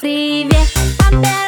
Привет, Пантера!